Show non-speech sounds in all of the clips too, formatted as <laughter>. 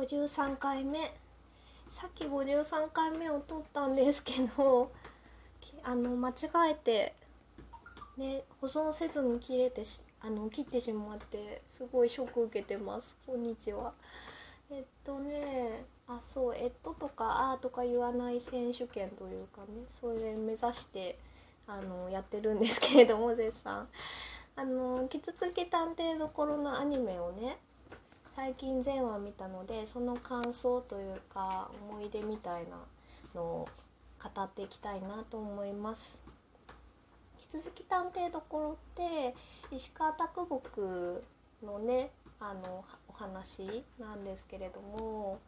53回目。さっき53回目を撮ったんですけど <laughs> あの間違えてね保存せずに切れてしあの切ってしまってすごいショック受けてます。こんにちは。えっとねあそう「えっと」とか「あ」とか言わない選手権というかねそれ目指してあのやってるんですけれども絶賛あの「キツツキ探偵どころ」のアニメをね最近全話見たのでその感想というか思い出みたいなのを語っていきたいなと思います。引き続き探偵どころって石川啄木のねあのお話なんですけれども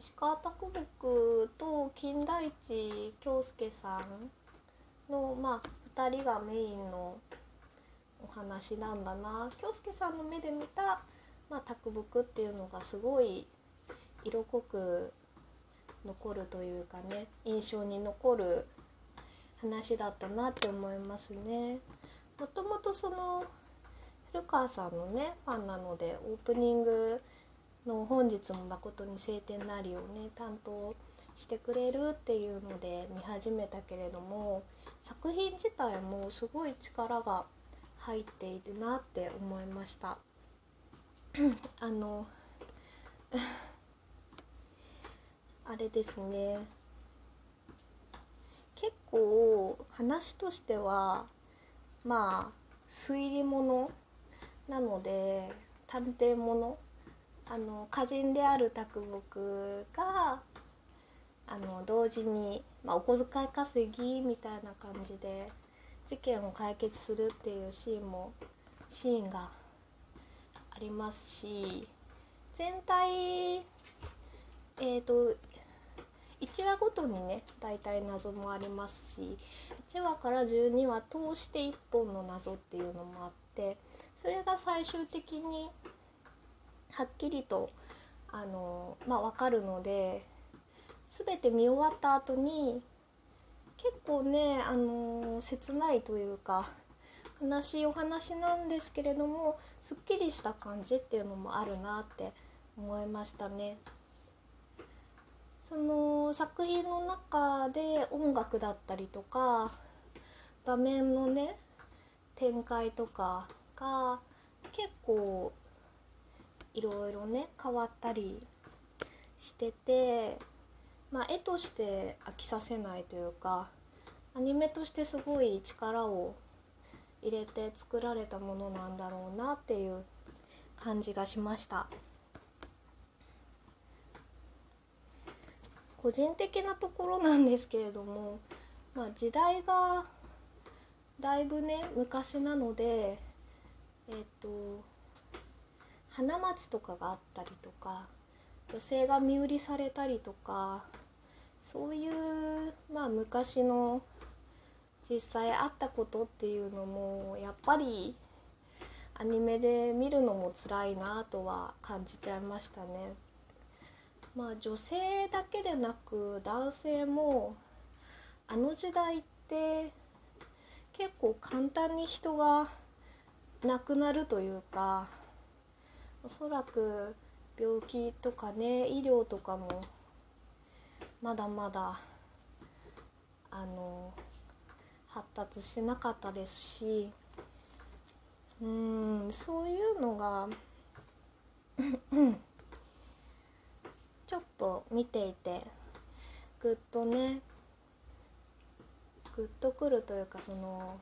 石川啄木と金田一京介さんのまあ2人がメインのお話なんだな京介さんの目で見たまあ、卓木っていうのがすごい色濃く残るというかね印象に残る話だったなって思いますね。もともとその古川さんのねファンなのでオープニングの「本日も誠に晴天なり」をね担当してくれるっていうので見始めたけれども作品自体もすごい力が入っているなって思いました。<clears throat> あの <laughs> あれですね。結構話としてはまあ推理物なので探偵物。あの歌人である卓木があの同時に、まあ、お小遣い稼ぎみたいな感じで事件を解決するっていうシーンもシーンがありますし全体えっ、ー、と1話ごとにね大体謎もありますし1話から12話通して1本の謎っていうのもあってそれが最終的にはっきりとあの、まあ、分かるので全て見終わった後に結構ねあの切ないというか悲しいお話なんですけれどもすっきりした感じっていうのもあるなって思いましたね。その作品の中で音楽だったりとか場面のね展開とかが結構いろいろね変わったりしててまあ絵として飽きさせないというかアニメとしてすごい力を入れて作られたものなんだろうなっていう感じがしました。個人的なところなんですけれども、まあ、時代がだいぶね昔なのでえっ、と花街とかがあったりとか女性が身売りされたりとかそういうまあ昔の実際あったことっていうのもやっぱりアニメで見るのも辛いなとは感じちゃいましたね。まあ女性だけでなく男性もあの時代って結構簡単に人が亡くなるというかおそらく病気とかね医療とかもまだまだあの発達してなかったですしうんそういうのがちょっと見ていてぐっとねぐっとくるというかその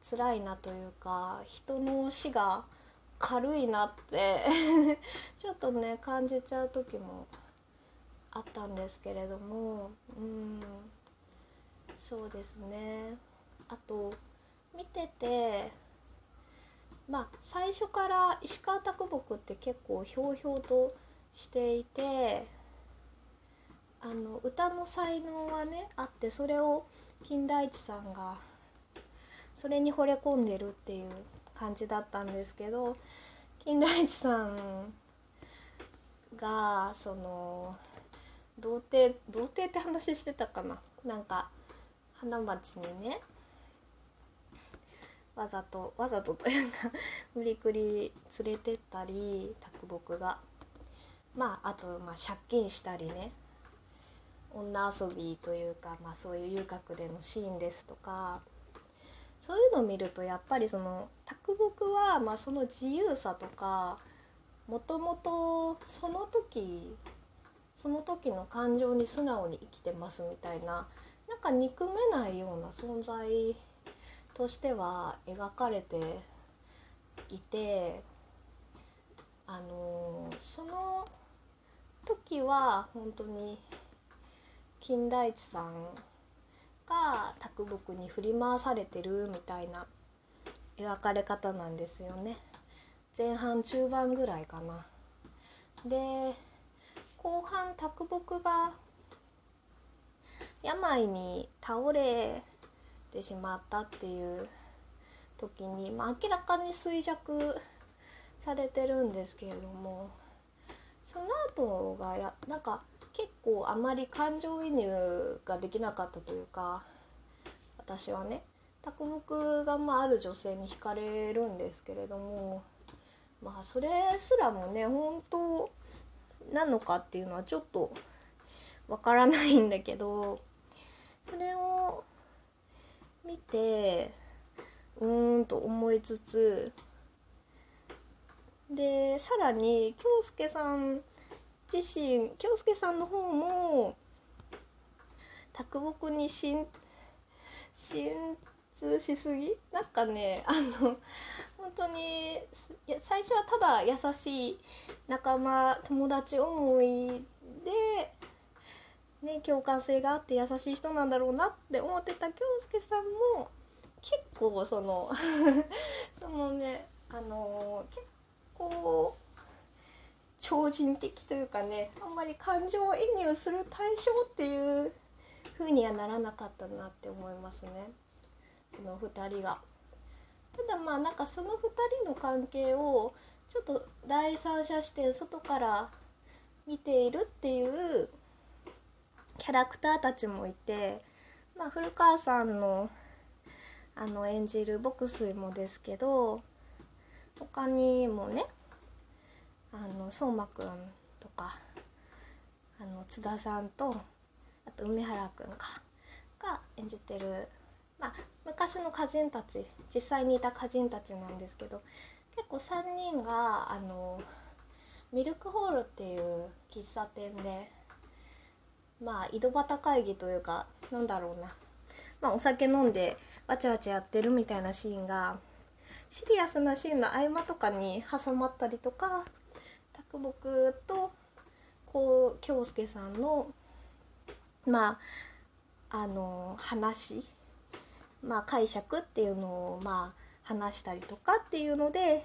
辛いなというか人の死が軽いなって <laughs> ちょっとね感じちゃう時もあったんですけれどもうん。そうですね。あと見ててまあ最初から石川啄木って結構ひょうひょうとしていてあの歌の才能はねあってそれを金田一さんがそれに惚れ込んでるっていう感じだったんですけど金田一さんがその童貞童貞って話してたかな。なんか花町にねわざとわざとというか <laughs> 無理くり連れてったり卓木が。まああとまあ借金したりね。女遊びというか、まあ、そういう遊郭でのシーンですとか。そういうのを見るとやっぱりその卓木はまあその自由さとかもともとその時その時の感情に素直に生きてますみたいななんか憎めないような存在としては描かれていてあのその時は本当に金田一さんが卓木に振り回されてるみたいな描かれ方なんですよね前半中盤ぐらいかな。で後半卓木が病に倒れてしまったっていう時に、まあ、明らかに衰弱されてるんですけれどもその後がやなんか結構あまり感情移入ができなかったというか私はね卓木がまあある女性に惹かれるんですけれどもまあそれすらもね本当なのかっていうのはちょっとわからないんだけどそれを見てうーんと思いつつでさらに京介さん自身京介さんの方も卓木に心心痛しすぎ？なんかねあの本当に最初はただ優しい仲間友達思いで、ね、共感性があって優しい人なんだろうなって思ってた京介さんも結構その <laughs> そのねあの結構超人的というかねあんまり感情移入する対象っていう風にはならなかったなって思いますねその2人が。ただまあなんかその2人の関係をちょっと第三者視点外から見ているっていうキャラクターたちもいて、まあ、古川さんのあの演じる牧水もですけど他にもねあの相馬くんとかあの津田さんとあと梅原くんかが演じてるまあ、昔の歌人たち実際にいた歌人たちなんですけど結構3人があのミルクホールっていう喫茶店でまあ井戸端会議というかなんだろうな、まあ、お酒飲んでわちゃわちゃやってるみたいなシーンがシリアスなシーンの合間とかに挟まったりとか卓木とこう京介さんのまああの話まあ、解釈っていうのをまあ話したりとかっていうので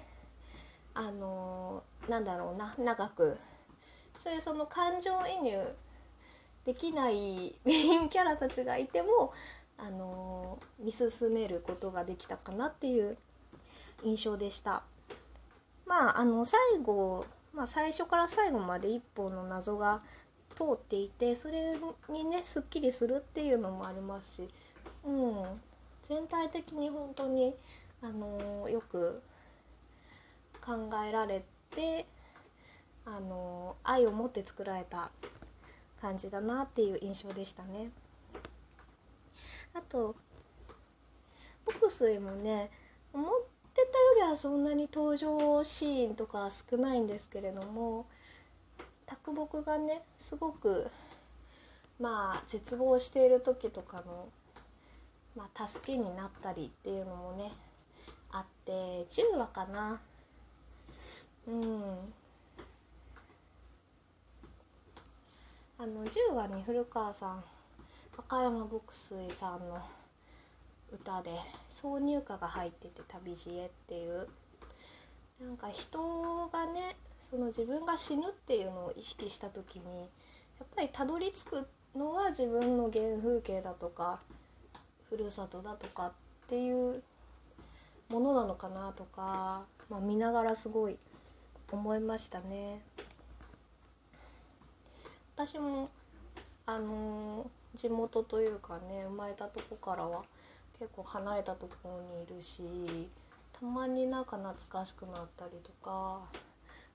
あのなんだろうな長く。そういうその感情移入できないメインキャラたちがいてもあの見進めることができたかなっていう印象でした。まああの最後、まあ、最初から最後まで一本の謎が通っていてそれにねすっきりするっていうのもありますし、うん、全体的に本当にあのよく考えられてあの愛を持って作られた感じだなっていう印象でしたね。あと牧水もね思ってたよりはそんなに登場シーンとか少ないんですけれども卓木がねすごくまあ絶望している時とかのまあ、助けになったりっていうのもねあって10話かなうんあの10話に古川さん和山牧水さんの歌で挿入歌が入ってて「旅路へ」っていうなんか人がねその自分が死ぬっていうのを意識した時にやっぱりたどり着くのは自分の原風景だとかふるさとだとかっていうものなのかなとか、まあ、見ながらすごい思いましたね。私もあのー、地元というかね生まれたとこからは結構離れたところにいるしたまになんか懐かしくなったりとか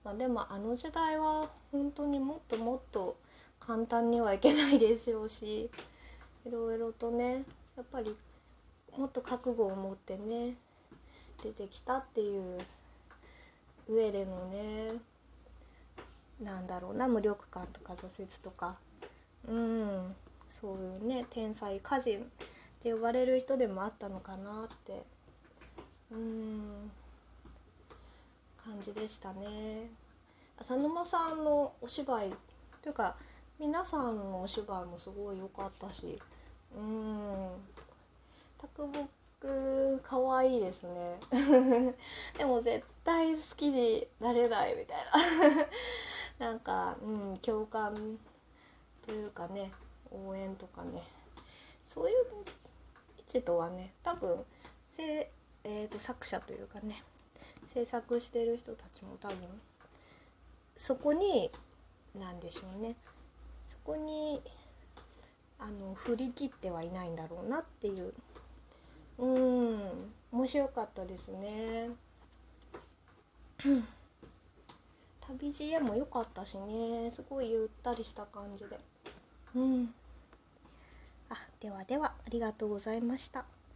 まあ、でもあの時代は本当にもっともっと簡単にはいけないでしょうしいろいろとねやっぱりもっと覚悟を持ってね出てきたっていう上でのねなんだろうな無力感とか挫折とか。うん。そういうね天才歌人って呼ばれる人でもあったのかなって。うん。感じでしたね。浅沼さんのお芝居というか皆さんのお芝居もすごい良かったし。うん。卓木かわいいですね。<laughs> でも絶対好きになれないみたいな。なんか、うん、共感というかね応援とかね。そういう位置とはね多分せ、えーと、作者というかね制作してる人たちも多分そこに何でしょうね。そこにあの振り切ってはいないんだろうなっていう。うん面白かったですね。旅路へも良かったしね。すごいゆったりした感じで。うん。あではではありがとうございました。